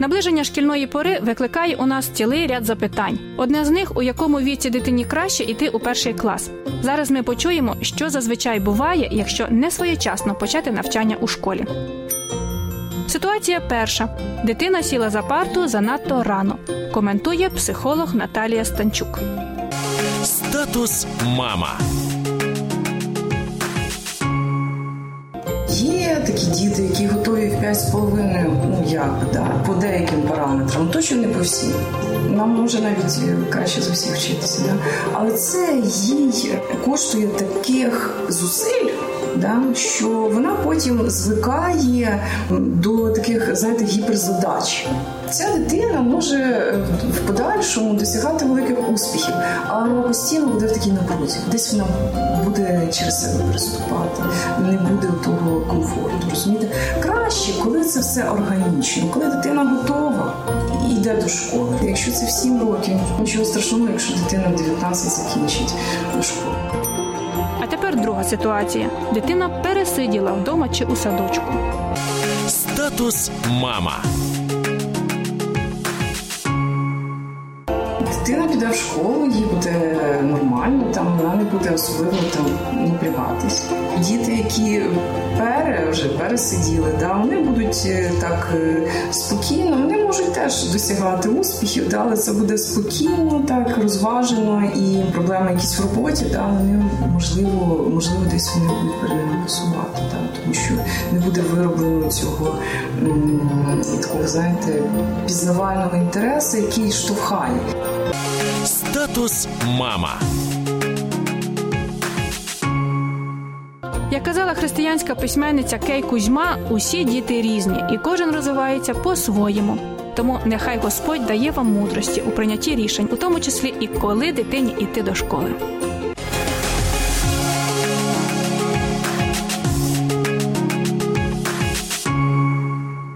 Наближення шкільної пори викликає у нас цілий ряд запитань. Одне з них у якому віці дитині краще йти у перший клас. Зараз ми почуємо, що зазвичай буває, якщо не своєчасно почати навчання у школі. Ситуація перша: дитина сіла за парту занадто рано. Коментує психолог Наталія Станчук. Статус мама. Є такі діти, які готові в 5,5, ну як да, по деяким параметрам, точно не по всім. Нам може навіть краще за всіх вчитися. Да? Але це їй коштує таких зусиль. Да, що вона потім звикає до таких, знаєте, гіперзадач. Ця дитина може в подальшому досягати великих успіхів, але постійно буде в такій напрузі. Десь вона буде через себе переступати, не буде того комфорту. Розумієте, краще, коли це все органічно, коли дитина готова і йде до школи. Якщо це в 7 років, нічого страшного, якщо дитина в 19 закінчить школу. Тепер друга ситуація: дитина пересиділа вдома чи у садочку. Статус мама. Дитина піде в школу, їй буде нормально, там вона не буде особливо там напрягатись. Діти, які пере вже пересиділи, да, вони будуть е, так е, спокійно, вони можуть теж досягати успіхів, да, але це буде спокійно, так розважено, і проблеми якісь в роботі, да, вони можливо, можливо, десь вони будуть переносувати, да, тому що не буде вироблено цього такого, знаєте, пізнавального інтересу, який штовхає. Статус мама. Як казала християнська письменниця Кей Кузьма, усі діти різні, і кожен розвивається по-своєму. Тому нехай Господь дає вам мудрості у прийнятті рішень, у тому числі і коли дитині йти до школи.